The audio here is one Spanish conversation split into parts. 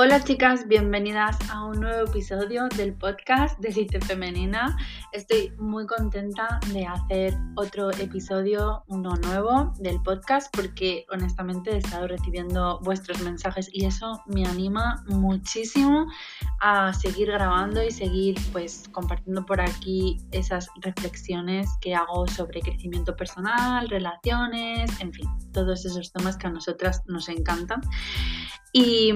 Hola chicas, bienvenidas a un nuevo episodio del podcast de Cite Femenina. Estoy muy contenta de hacer otro episodio, uno nuevo del podcast, porque honestamente he estado recibiendo vuestros mensajes y eso me anima muchísimo a seguir grabando y seguir pues compartiendo por aquí esas reflexiones que hago sobre crecimiento personal, relaciones, en fin, todos esos temas que a nosotras nos encantan. Y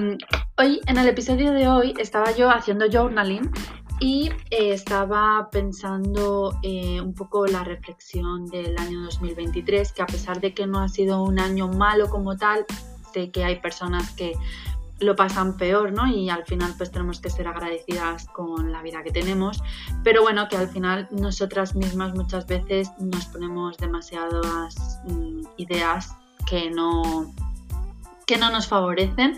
hoy, en el episodio de hoy, estaba yo haciendo journaling y eh, estaba pensando eh, un poco la reflexión del año 2023, que a pesar de que no ha sido un año malo como tal, sé que hay personas que lo pasan peor, ¿no? Y al final pues tenemos que ser agradecidas con la vida que tenemos, pero bueno, que al final nosotras mismas muchas veces nos ponemos demasiadas mm, ideas que no que no nos favorecen.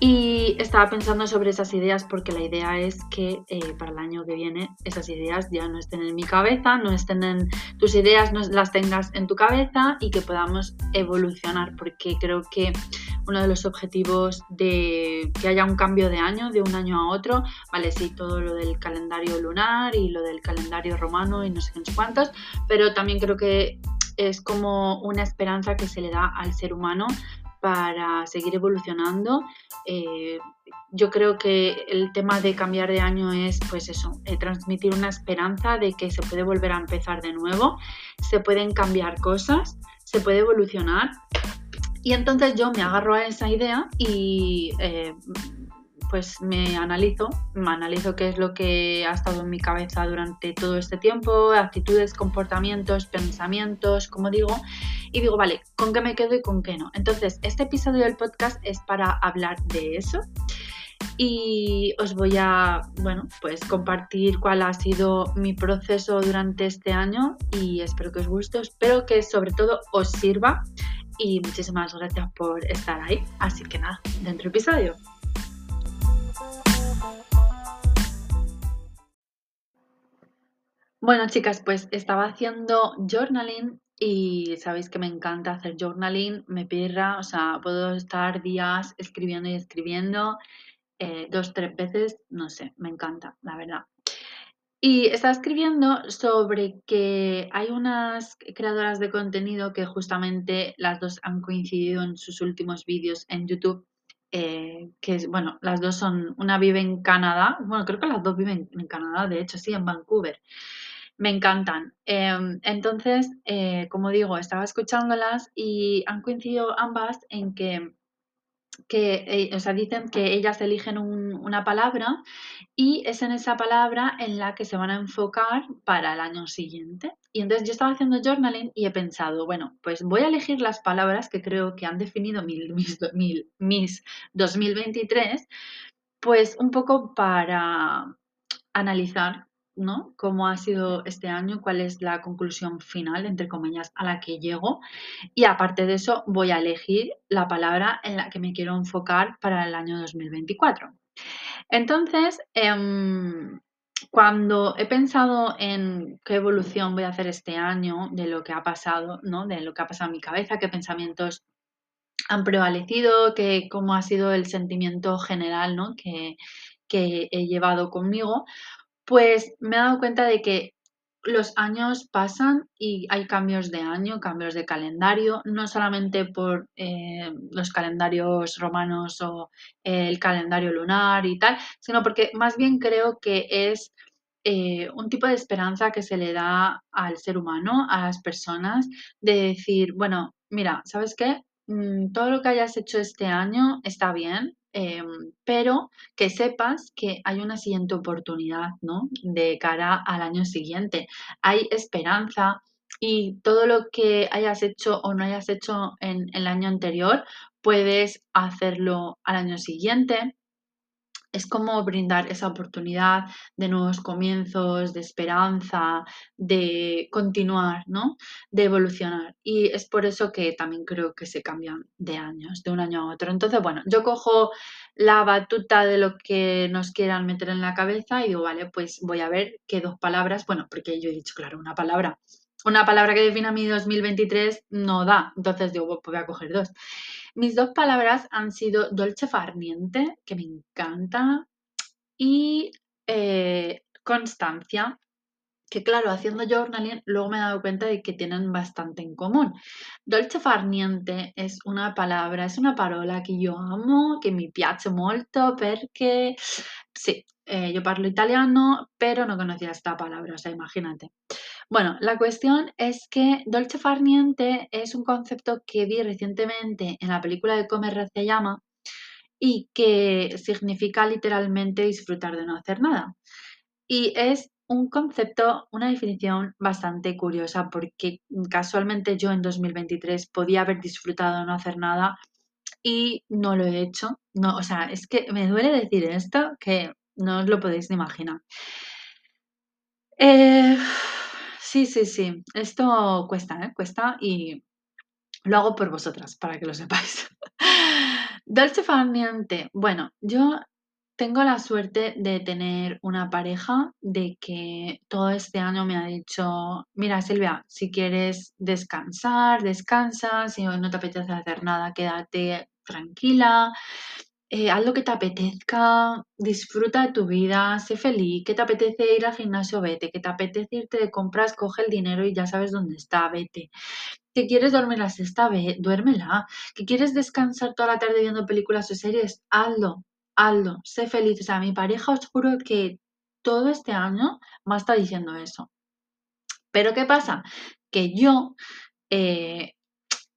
Y estaba pensando sobre esas ideas porque la idea es que eh, para el año que viene esas ideas ya no estén en mi cabeza, no estén en tus ideas, no las tengas en tu cabeza y que podamos evolucionar porque creo que uno de los objetivos de que haya un cambio de año, de un año a otro, vale, sí, todo lo del calendario lunar y lo del calendario romano y no sé qué cuántos, pero también creo que es como una esperanza que se le da al ser humano para seguir evolucionando. Eh, yo creo que el tema de cambiar de año es, pues eso, eh, transmitir una esperanza de que se puede volver a empezar de nuevo, se pueden cambiar cosas, se puede evolucionar. Y entonces yo me agarro a esa idea y eh, pues me analizo, me analizo qué es lo que ha estado en mi cabeza durante todo este tiempo, actitudes, comportamientos, pensamientos, como digo, y digo, vale, ¿con qué me quedo y con qué no? Entonces, este episodio del podcast es para hablar de eso y os voy a, bueno, pues compartir cuál ha sido mi proceso durante este año y espero que os guste, espero que sobre todo os sirva y muchísimas gracias por estar ahí. Así que nada, dentro episodio. Bueno, chicas, pues estaba haciendo journaling y sabéis que me encanta hacer journaling, me pirra, o sea, puedo estar días escribiendo y escribiendo, eh, dos, tres veces, no sé, me encanta, la verdad. Y estaba escribiendo sobre que hay unas creadoras de contenido que justamente las dos han coincidido en sus últimos vídeos en YouTube eh, que bueno, las dos son, una vive en Canadá, bueno, creo que las dos viven en Canadá, de hecho, sí, en Vancouver. Me encantan. Em, entonces, eh, como digo, estaba escuchándolas y han coincidido ambas en que que, eh, o sea, dicen que ellas eligen una palabra y es en esa palabra en la que se van a enfocar para el año siguiente. Y entonces yo estaba haciendo journaling y he pensado, bueno, pues voy a elegir las palabras que creo que han definido mis, mis, mis 2023, pues un poco para analizar ¿no? Cómo ha sido este año, cuál es la conclusión final, entre comillas, a la que llego. Y aparte de eso, voy a elegir la palabra en la que me quiero enfocar para el año 2024. Entonces, em, cuando he pensado en qué evolución voy a hacer este año, de lo que ha pasado, ¿no? De lo que ha pasado en mi cabeza, qué pensamientos han prevalecido, qué, cómo ha sido el sentimiento general, ¿no? Que, que he llevado conmigo, pues me he dado cuenta de que los años pasan y hay cambios de año, cambios de calendario, no solamente por eh, los calendarios romanos o el calendario lunar y tal, sino porque más bien creo que es eh, un tipo de esperanza que se le da al ser humano, a las personas, de decir, bueno, mira, ¿sabes qué? Mm, todo lo que hayas hecho este año está bien, Em, pero que sepas que hay una siguiente oportunidad, ¿no? De cara al año siguiente. Hay esperanza y todo lo que hayas hecho o no hayas hecho en el año anterior, puedes hacerlo al año siguiente es como brindar esa oportunidad de nuevos comienzos, de esperanza, de continuar, ¿no? De evolucionar. Y es por eso que también creo que se cambian de años, de un año a otro. Entonces, bueno, yo cojo la batuta de lo que nos quieran meter en la cabeza y digo, vale, pues voy a ver qué dos palabras, bueno, porque yo he dicho, claro, una palabra. Una palabra que defina mi 2023 no da, entonces digo, pues voy a coger dos. Mis dos palabras han sido dolce farniente, que me encanta, y eh, constancia, que claro, haciendo journaling luego me he dado cuenta de que tienen bastante en común. Dolce farniente es una palabra, es una parola que yo amo, que mi piace molto perché sí, eh, yo parlo italiano, pero no conocía esta palabra, o sea, imagínate. Bueno, la cuestión es que dolce farniente es un concepto que vi recientemente en la película de Come se llama y que significa literalmente disfrutar de no hacer nada. Y es un concepto, una definición bastante curiosa porque casualmente yo en 2023 podía haber disfrutado de no hacer nada y no lo he hecho. No, o sea, es que me duele decir esto que no os lo podéis imaginar. Eh, sí, sí, sí. Esto cuesta, ¿eh? Cuesta y lo hago por vosotras, para que lo sepáis. Dolce farniente. Bueno, yo tengo la suerte de tener una pareja de que todo este año me ha dicho, mira Silvia, si quieres descansar, descansa, si no te apetece hacer nada, quédate tranquila, eh, haz lo que te apetezca, disfruta de tu vida, sé feliz, que te apetece ir al gimnasio, vete, que te apetece irte de compras, coge el dinero y ya sabes dónde está, vete. Que quieres dormir la siesta, ve, duérmela. Que quieres descansar toda la tarde viendo películas o series, hazlo, hazlo, sé feliz. O sea, mi pareja os juro que todo este año me está diciendo eso. Pero ¿qué pasa? Que yo eh,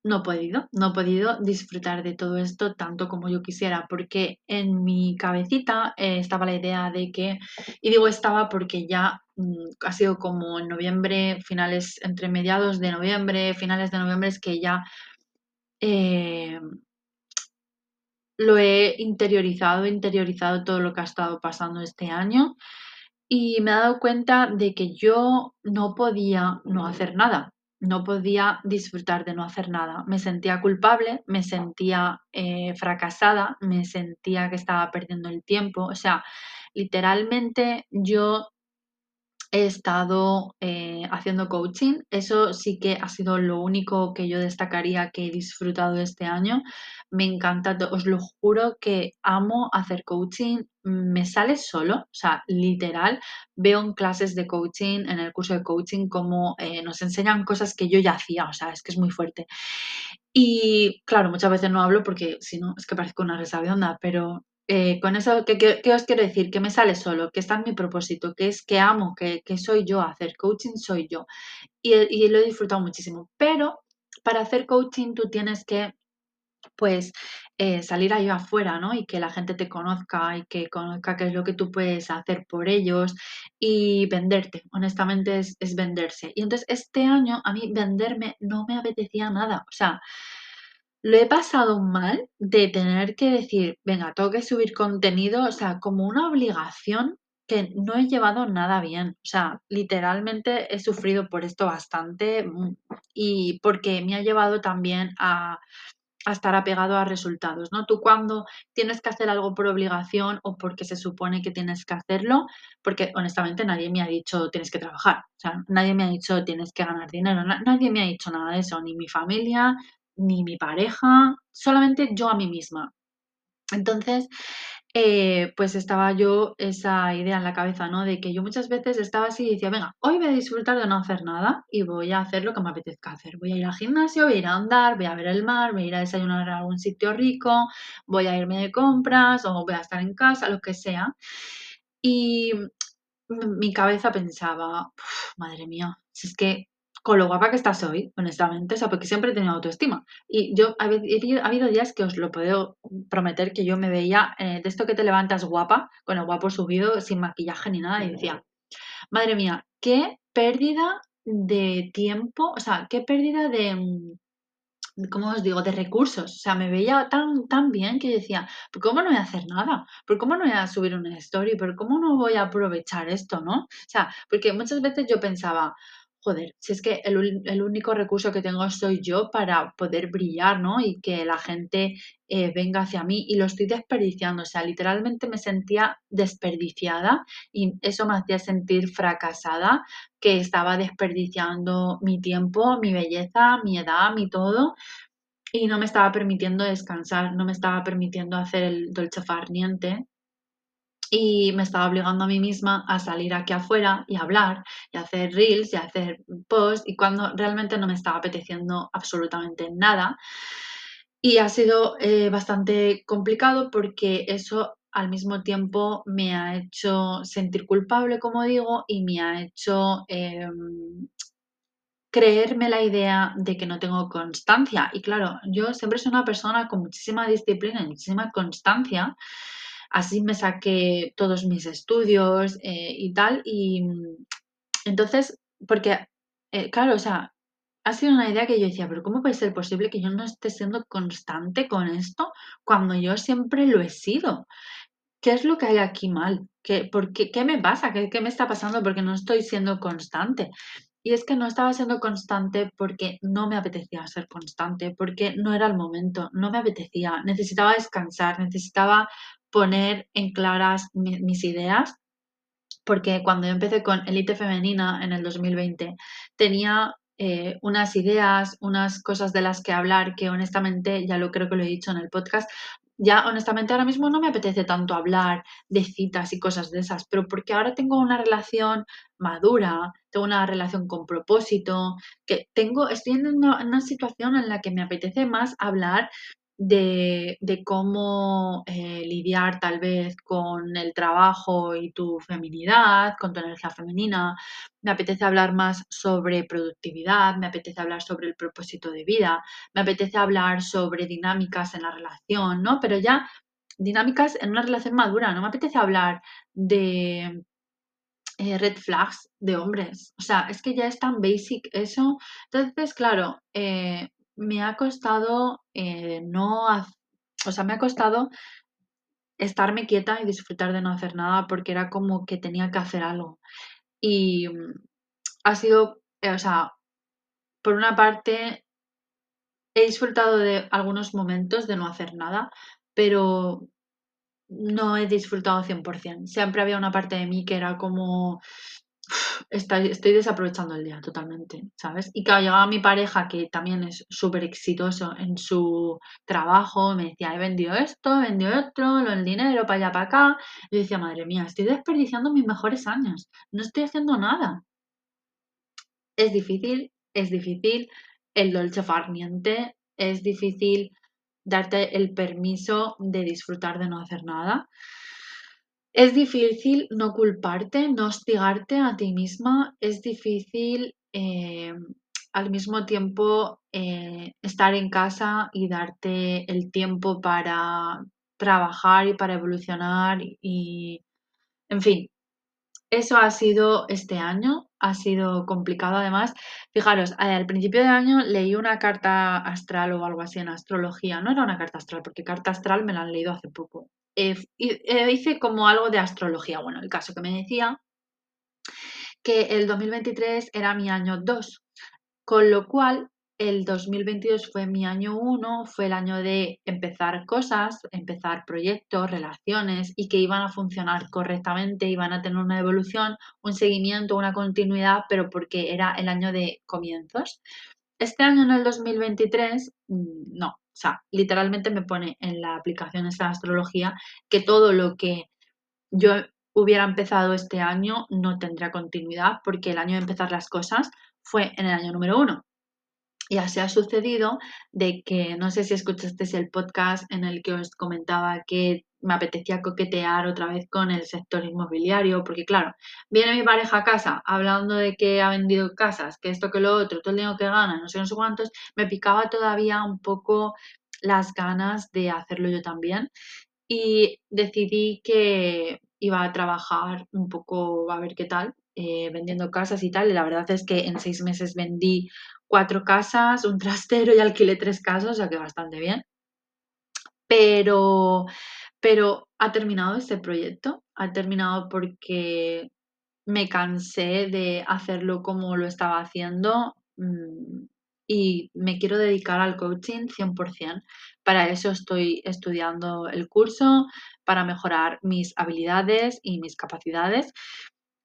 no he podido, no he podido disfrutar de todo esto tanto como yo quisiera, porque en mi cabecita eh, estaba la idea de que, y digo estaba porque ya mm, ha sido como en noviembre, finales, entre mediados de noviembre, finales de noviembre, es que ya eh, lo he interiorizado, interiorizado todo lo que ha estado pasando este año y me he dado cuenta de que yo no podía no hacer nada no podía disfrutar de no hacer nada. Me sentía culpable, me sentía eh, fracasada, me sentía que estaba perdiendo el tiempo. O sea, literalmente yo he estado eh, haciendo coaching. Eso sí que ha sido lo único que yo destacaría que he disfrutado este año. Me encanta, os lo juro que amo hacer coaching. Me sale solo, o sea, literal. Veo en clases de coaching, en el curso de coaching, como eh, nos enseñan cosas que yo ya hacía, o sea, es que es muy fuerte. Y claro, muchas veces no hablo porque si no, es que parezco una onda, pero eh, con eso, ¿qué, os quiero decir? Que me sale solo, que está en mi propósito, que es que amo, que, soy yo, hacer coaching soy yo. Y, lo he disfrutado muchísimo. Pero para hacer coaching tú tienes que, pues, eh, salir ahí afuera, ¿no? Y que la gente te conozca y que conozca qué es lo que tú puedes hacer por ellos y venderte. Honestamente es, es venderse. Y entonces este año a mí venderme no me apetecía nada. O sea, lo he pasado mal de tener que decir, venga, tengo que subir contenido, o sea, como una obligación que no he llevado nada bien. O sea, literalmente he sufrido por esto bastante mm, y porque me ha llevado también a, a estar apegado a resultados, ¿no? Tú cuando tienes que hacer algo por obligación o porque se supone que tienes que hacerlo, porque honestamente nadie me ha dicho tienes que trabajar, o sea, nadie me ha dicho tienes que ganar dinero, nadie me ha dicho nada de eso, ni mi familia, ni mi pareja, solamente yo a mí misma. Entonces, eh, pues estaba yo esa idea en la cabeza, ¿no? De que yo muchas veces estaba así y decía, venga, hoy voy a disfrutar de no hacer nada y voy a hacer lo que me apetezca hacer. Voy a ir al gimnasio, voy a ir a andar, voy a ver el mar, voy a ir a desayunar a algún sitio rico, voy a irme de compras o voy a estar en casa, lo que sea. Y mi cabeza pensaba, madre mía, si es que con lo guapa que estás hoy, honestamente, o sea, porque siempre he tenido autoestima. Y yo, ha, habido días que os lo puedo prometer que yo me veía eh, de esto que te levantas guapa, con el guapo subido, sin maquillaje ni nada, y decía, madre mía, qué pérdida de tiempo, o sea, qué pérdida de, mm, ¿cómo os digo?, de recursos. O sea, me veía tan, tan bien que decía, ¿por cómo no voy a hacer nada? ¿Por cómo no voy a subir una story? ¿Por cómo no voy a aprovechar esto, no? O sea, porque muchas veces yo pensaba, joder, si es que el, único recurso que tengo soy yo para poder brillar, ¿no? Y que la gente eh, venga hacia mí y lo estoy desperdiciando, o sea, literalmente me sentía desperdiciada y eso me hacía sentir fracasada, que estaba desperdiciando mi tiempo, mi belleza, mi edad, mi todo. y no me estaba permitiendo descansar, no me estaba permitiendo hacer el dolce farniente y me estaba obligando a mí misma a salir aquí afuera y hablar y hacer reels y hacer posts y cuando realmente no me estaba apeteciendo absolutamente nada. Y ha sido eh, bastante complicado porque eso al mismo tiempo me ha hecho sentir culpable, como digo, y me ha hecho em, creerme la idea de que no tengo constancia. Y claro, yo siempre soy una persona con muchísima disciplina y muchísima constancia. Así me saqué todos mis estudios eh, y tal. Y entonces, porque, eh, claro, o sea, ha sido una idea que yo decía, pero ¿cómo puede ser posible que yo no esté siendo constante con esto cuando yo siempre lo he sido? ¿Qué es lo que hay aquí mal? ¿Qué, por qué, me pasa? ¿Qué, ¿Qué me está pasando? Porque no estoy siendo constante. Y es que no estaba siendo constante porque no me apetecía ser constante, porque no era el momento, no me apetecía, necesitaba descansar, necesitaba poner en claras mis ideas, porque cuando yo empecé con Elite Femenina en el 2020 tenía eh, unas ideas, unas cosas de las que hablar que honestamente, ya lo creo que lo he dicho en el podcast, ya honestamente ahora mismo no me apetece tanto hablar de citas y cosas de esas, pero porque ahora tengo una relación madura, tengo una relación con propósito, que tengo, estoy en una, situación en la que me apetece más hablar de, cómo eh, lidiar tal vez con el trabajo y tu feminidad, con tu energía femenina. Me apetece hablar más sobre productividad, me apetece hablar sobre el propósito de vida, me apetece hablar sobre dinámicas en la relación, ¿no? Pero ya dinámicas en una relación madura, no me apetece hablar de eh, red flags de hombres. O sea, es que ya es tan basic eso. Entonces, claro, eh, me ha costado eh, no, o sea, me ha costado estarme quieta y disfrutar de no hacer nada porque era como que tenía que hacer algo. Y mm, ha sido, o sea, por una parte, he disfrutado de algunos momentos de no hacer nada, pero no he disfrutado 100%. Siempre había una parte de mí que era como, estoy, estoy desaprovechando el día totalmente, ¿sabes? Y claro, llegaba mi pareja que también es súper exitoso en su trabajo, me decía, he vendido esto, he vendido otro, lo el dinero para allá, para acá. Y yo decía, madre mía, estoy desperdiciando mis mejores años, no estoy haciendo nada. Es difícil, es difícil el dolce farniente, es difícil darte el permiso de disfrutar de no hacer nada. Es difícil no culparte, no hostigarte a ti misma, es difícil eh, al mismo tiempo eh, estar en casa y darte el tiempo para trabajar y para evolucionar y, en fin, eso ha sido este año, ha sido complicado además. Fijaros, al principio de año leí una carta astral o algo así en astrología. No era una carta astral, porque carta astral me la han leído hace poco. Eh, eh, hice como algo de astrología. Bueno, el caso que me decía que el 2023 era mi año 2, con lo cual el 2022 fue mi año 1, fue el año de empezar cosas, empezar proyectos, relaciones y que iban a funcionar correctamente, iban a tener una evolución, un seguimiento, una continuidad, pero porque era el año de comienzos. Este año, en el 2023, mm, no, sea, literalmente me pone en la aplicación esta astrología que todo lo que yo hubiera empezado este año no tendrá continuidad porque el año de empezar las cosas fue en el año número uno. Y así ha sucedido de que, no sé si escuchasteis el podcast en el que os comentaba que me apetecía coquetear otra vez con el sector inmobiliario, porque claro, viene mi pareja a casa hablando de que ha vendido casas, que esto, que lo otro, todo el dinero que gana, no sé, no sé cuántos, me picaba todavía un poco las ganas de hacerlo yo también y decidí que iba a trabajar un poco a ver qué tal, eh, vendiendo casas y tal, y la verdad es que en seis meses vendí cuatro casas, un trastero y alquilé tres casas, o sea que bastante bien. Pero, pero ha terminado este proyecto, ha terminado porque me cansé de hacerlo como lo estaba haciendo mm, y me quiero dedicar al coaching 100%. Para eso estoy estudiando el curso, para mejorar mis habilidades y mis capacidades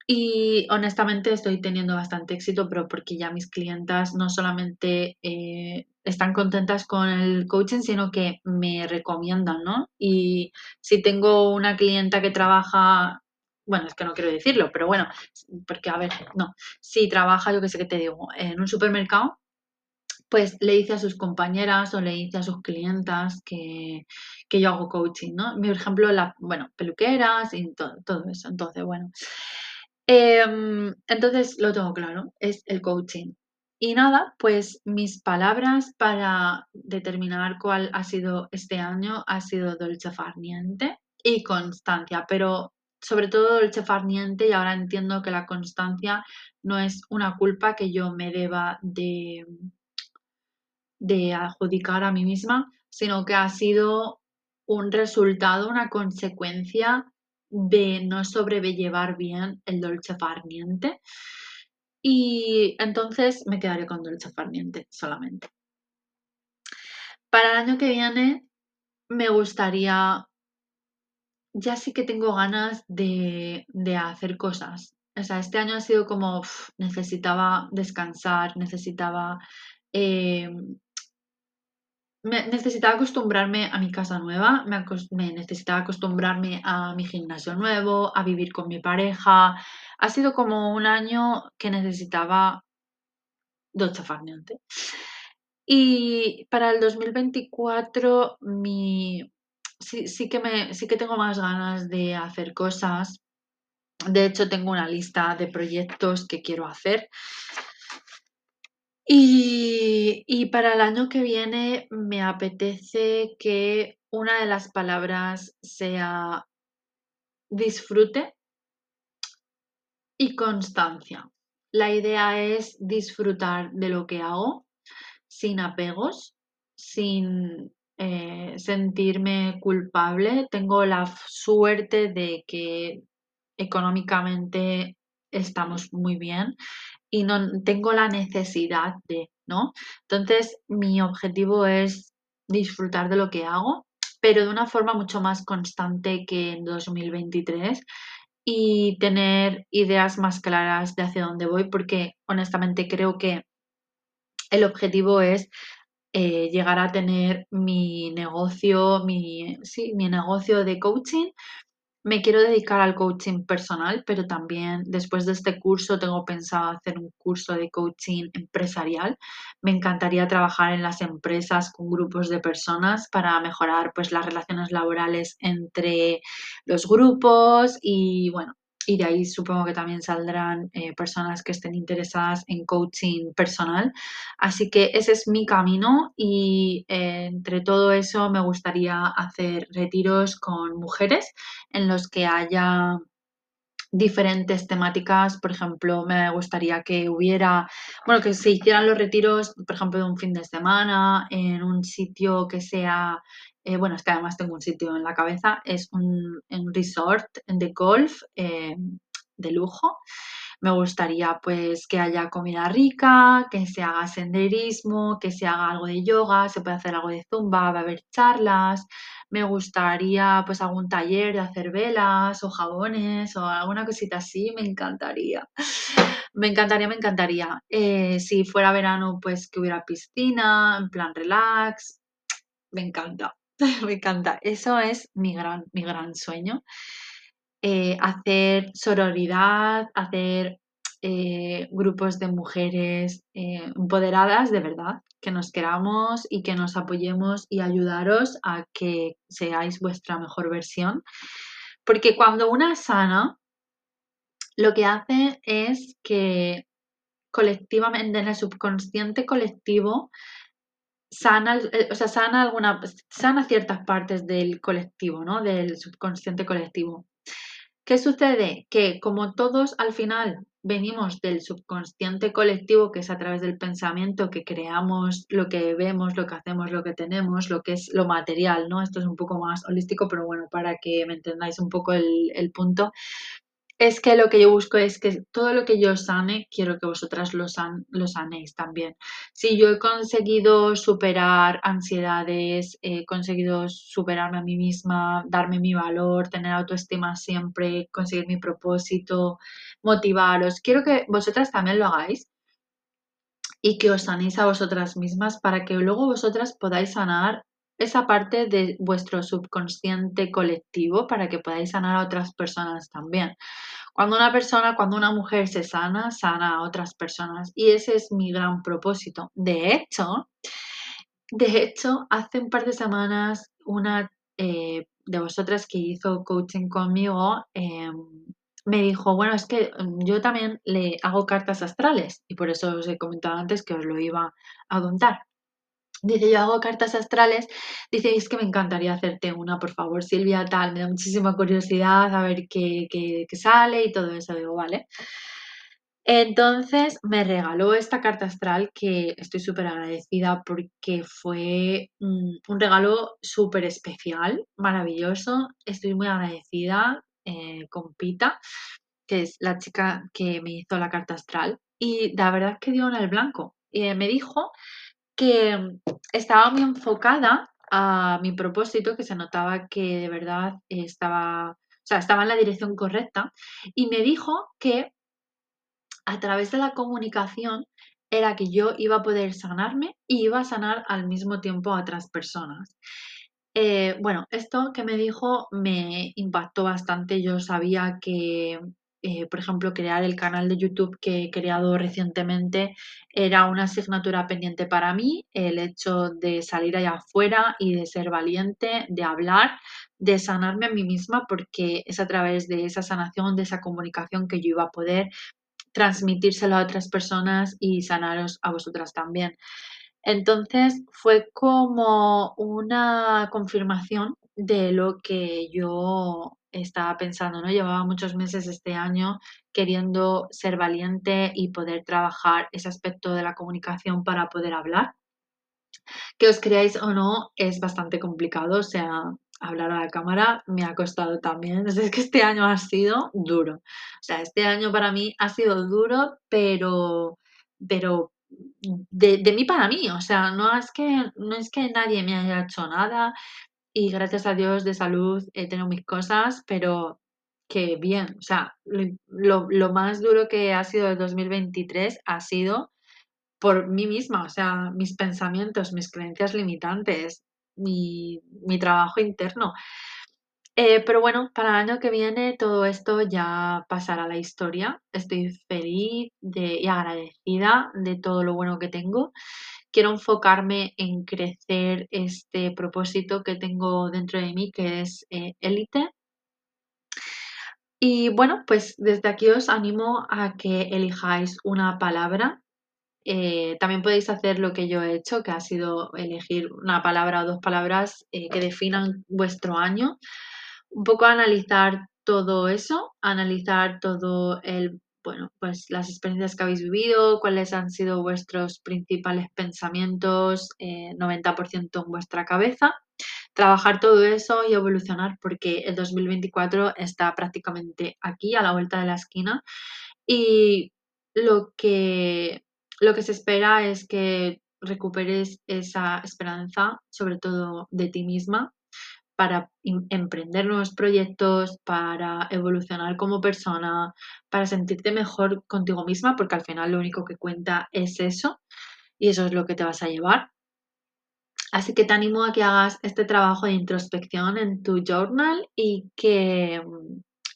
Y honestamente estoy teniendo bastante éxito, pero porque ya mis clientas no solamente eh, están contentas con el coaching, sino que me recomiendan, ¿no? Y si tengo una clienta que trabaja, bueno, es que no quiero decirlo, pero bueno, porque a ver, no, si trabaja, yo que sé que te digo, en un supermercado, pues le dice a sus compañeras o le dice a sus clientas que, yo hago coaching, ¿no? Mi ejemplo, la, bueno, peluqueras y todo, todo eso. Entonces, bueno. Em, entonces lo tengo claro, es el coaching. Y nada, pues mis palabras para determinar cuál ha sido este año ha sido dolce farniente y constancia, pero sobre todo dolce farniente y ahora entiendo que la constancia no es una culpa que yo me deba de, de adjudicar a mí misma, sino que ha sido un resultado, una consecuencia de no sobrellevar bien el dolce farniente. Y entonces me quedaré con dolce farniente solamente. Para el año que viene me gustaría, ya sí que tengo ganas de, hacer cosas. O sea, este año ha sido como necesitaba descansar, necesitaba eh, necesitaba acostumbrarme a mi casa nueva, me, necesitaba acostumbrarme a mi gimnasio nuevo, a vivir con mi pareja. Ha sido como un año que necesitaba ducha farniente. Y para el 2024 mi, sí, sí, que me, sí que tengo más ganas de hacer cosas. De hecho, tengo una lista de proyectos que quiero hacer. Y, para el año que viene me apetece que una de las palabras sea disfrute y constancia. La idea es disfrutar de lo que hago sin apegos, sin eh, sentirme culpable. Tengo la suerte de que económicamente estamos muy bien y no tengo la necesidad de, ¿no? Entonces, mi objetivo es disfrutar de lo que hago, pero de una forma mucho más constante que en 2023 y tener ideas más claras de hacia dónde voy, porque honestamente creo que el objetivo es eh, llegar a tener mi negocio, mi, sí, mi negocio de coaching me quiero dedicar al coaching personal, pero también después de este curso tengo pensado hacer un curso de coaching empresarial. Me encantaría trabajar en las empresas con grupos de personas para mejorar pues las relaciones laborales entre los grupos y bueno, y de ahí supongo que también saldrán eh, personas que estén interesadas en coaching personal. Así que ese es mi camino y eh, entre todo eso me gustaría hacer retiros con mujeres en los que haya diferentes temáticas, por ejemplo, me gustaría que hubiera, bueno, que se hicieran los retiros, por ejemplo, de un fin de semana en un sitio que sea eh, bueno, es que además tengo un sitio en la cabeza, es un, resort de golf eh, de lujo. Me gustaría pues que haya comida rica, que se haga senderismo, que se haga algo de yoga, se puede hacer algo de zumba, va a haber charlas. Me gustaría pues algún taller de hacer velas o jabones o alguna cosita así, me encantaría. Me encantaría, me encantaría. Eh, si fuera verano, pues que hubiera piscina, en plan relax. Me encanta. Me encanta. Eso es mi gran, mi gran sueño. Eh, hacer sororidad, hacer eh, grupos de mujeres eh, empoderadas de verdad, que nos queramos y que nos apoyemos y ayudaros a que seáis vuestra mejor versión. Porque cuando una sana, lo que hace es que colectivamente en el subconsciente colectivo sana, eh, o sea, sana alguna, sana ciertas partes del colectivo, ¿no? Del subconsciente colectivo. ¿Qué sucede? Que como todos al final venimos del subconsciente colectivo, que es a través del pensamiento que creamos lo que vemos, lo que hacemos, lo que tenemos, lo que es lo material, ¿no? Esto es un poco más holístico, pero bueno, para que me entendáis un poco el, el punto. Es que lo que yo busco es que todo lo que yo sane, quiero que vosotras lo, lo sanéis también. Si yo he conseguido superar ansiedades, he conseguido superarme a mí misma, darme mi valor, tener autoestima siempre, conseguir mi propósito, motivaros, quiero que vosotras también lo hagáis y que os sanéis a vosotras mismas para que luego vosotras podáis sanar esa parte de vuestro subconsciente colectivo para que podáis sanar a otras personas también. Cuando una persona, cuando una mujer se sana, sana a otras personas y ese es mi gran propósito. De hecho, de hecho, hace un par de semanas una eh, de vosotras que hizo coaching conmigo em, me dijo, bueno, es que mm, yo también le hago cartas astrales y por eso os he comentado antes que os lo iba a contar. Dice, yo hago cartas astrales. Dice, es que me encantaría hacerte una, por favor, Silvia, tal. Me da muchísima curiosidad a ver qué, qué, sale y todo eso. Digo, vale. Entonces me regaló esta carta astral que estoy súper agradecida porque fue un regalo súper especial, maravilloso. Estoy muy agradecida eh, con Pita, que es la chica que me hizo la carta astral. Y la verdad es que dio en el blanco. y me dijo que estaba muy enfocada a mi propósito, que se notaba que de verdad estaba, o sea, estaba en la dirección correcta, y me dijo que a través de la comunicación era que yo iba a poder sanarme y iba a sanar al mismo tiempo a otras personas. Eh, bueno, esto que me dijo me impactó bastante. Yo sabía que eh, por ejemplo, crear el canal de YouTube que he creado recientemente era una asignatura pendiente para mí, el hecho de salir allá afuera y de ser valiente, de hablar, de sanarme a mí misma, porque es a través de esa sanación, de esa comunicación que yo iba a poder transmitírselo a otras personas y sanaros a vosotras también. Entonces fue como una confirmación de lo que yo estaba pensando, ¿no? Llevaba muchos meses este año queriendo ser valiente y poder trabajar ese aspecto de la comunicación para poder hablar. Que os creáis o no, es bastante complicado, o sea, hablar a la cámara me ha costado también. Es que este año ha sido duro. O sea, este año para mí ha sido duro, pero, pero de, de mí para mí. O sea, no es que, no es que nadie me haya hecho nada, y gracias a Dios de salud he tenido mis cosas, pero que bien, o sea, lo, lo, más duro que ha sido el 2023 ha sido por mí misma, o sea, mis pensamientos, mis creencias limitantes, mi, mi trabajo interno. Eh, pero bueno, para el año que viene todo esto ya pasará a la historia. Estoy feliz y agradecida de todo lo bueno que tengo quiero enfocarme en crecer este propósito que tengo dentro de mí, que es élite. Eh, y bueno, pues desde aquí os animo a que elijáis una palabra. Eh, también podéis hacer lo que yo he hecho, que ha sido elegir una palabra o dos palabras que definan vuestro año. Un poco analizar todo eso, analizar todo el bueno, pues las experiencias que habéis vivido, cuáles han sido vuestros principales pensamientos, 90% eh, en vuestra cabeza, trabajar todo eso y evolucionar porque el 2024 está prácticamente aquí, a la vuelta de la esquina y lo que, lo que se espera es que recuperes esa esperanza, sobre todo de ti misma, para emprender nuevos proyectos, para evolucionar como persona, para sentirte mejor contigo misma, porque al final lo único que cuenta es eso y eso es lo que te vas a llevar. Así que te animo a que hagas este trabajo de introspección en tu journal y que,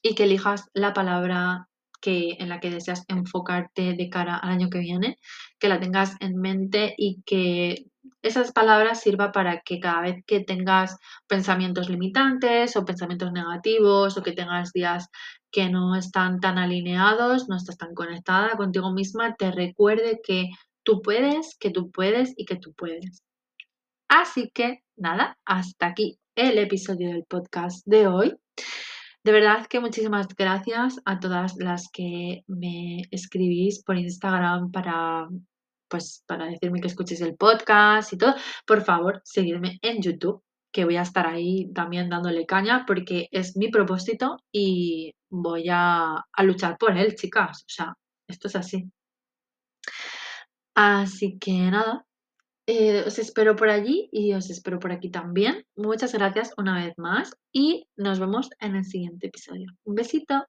y que elijas la palabra que, en la que deseas enfocarte de cara al año que viene, que la tengas en mente y que esas palabras sirva para que cada vez que tengas pensamientos limitantes o pensamientos negativos o que tengas días que no están tan alineados, no estás tan conectada contigo misma, te recuerde que tú puedes, que tú puedes y que tú puedes. Así que nada, hasta aquí el episodio del podcast de hoy. De verdad que muchísimas gracias a todas las que me escribís por Instagram para pues para decirme que escuchéis el podcast y todo, por favor, seguidme en YouTube. que voy a estar ahí también dándole caña porque es mi propósito y voy a, a luchar por él, chicas. O sea, esto es así. Así que nada, eh, os espero por allí y os espero por aquí también. Muchas gracias una vez más y nos vemos en el siguiente episodio. Un besito.